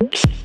you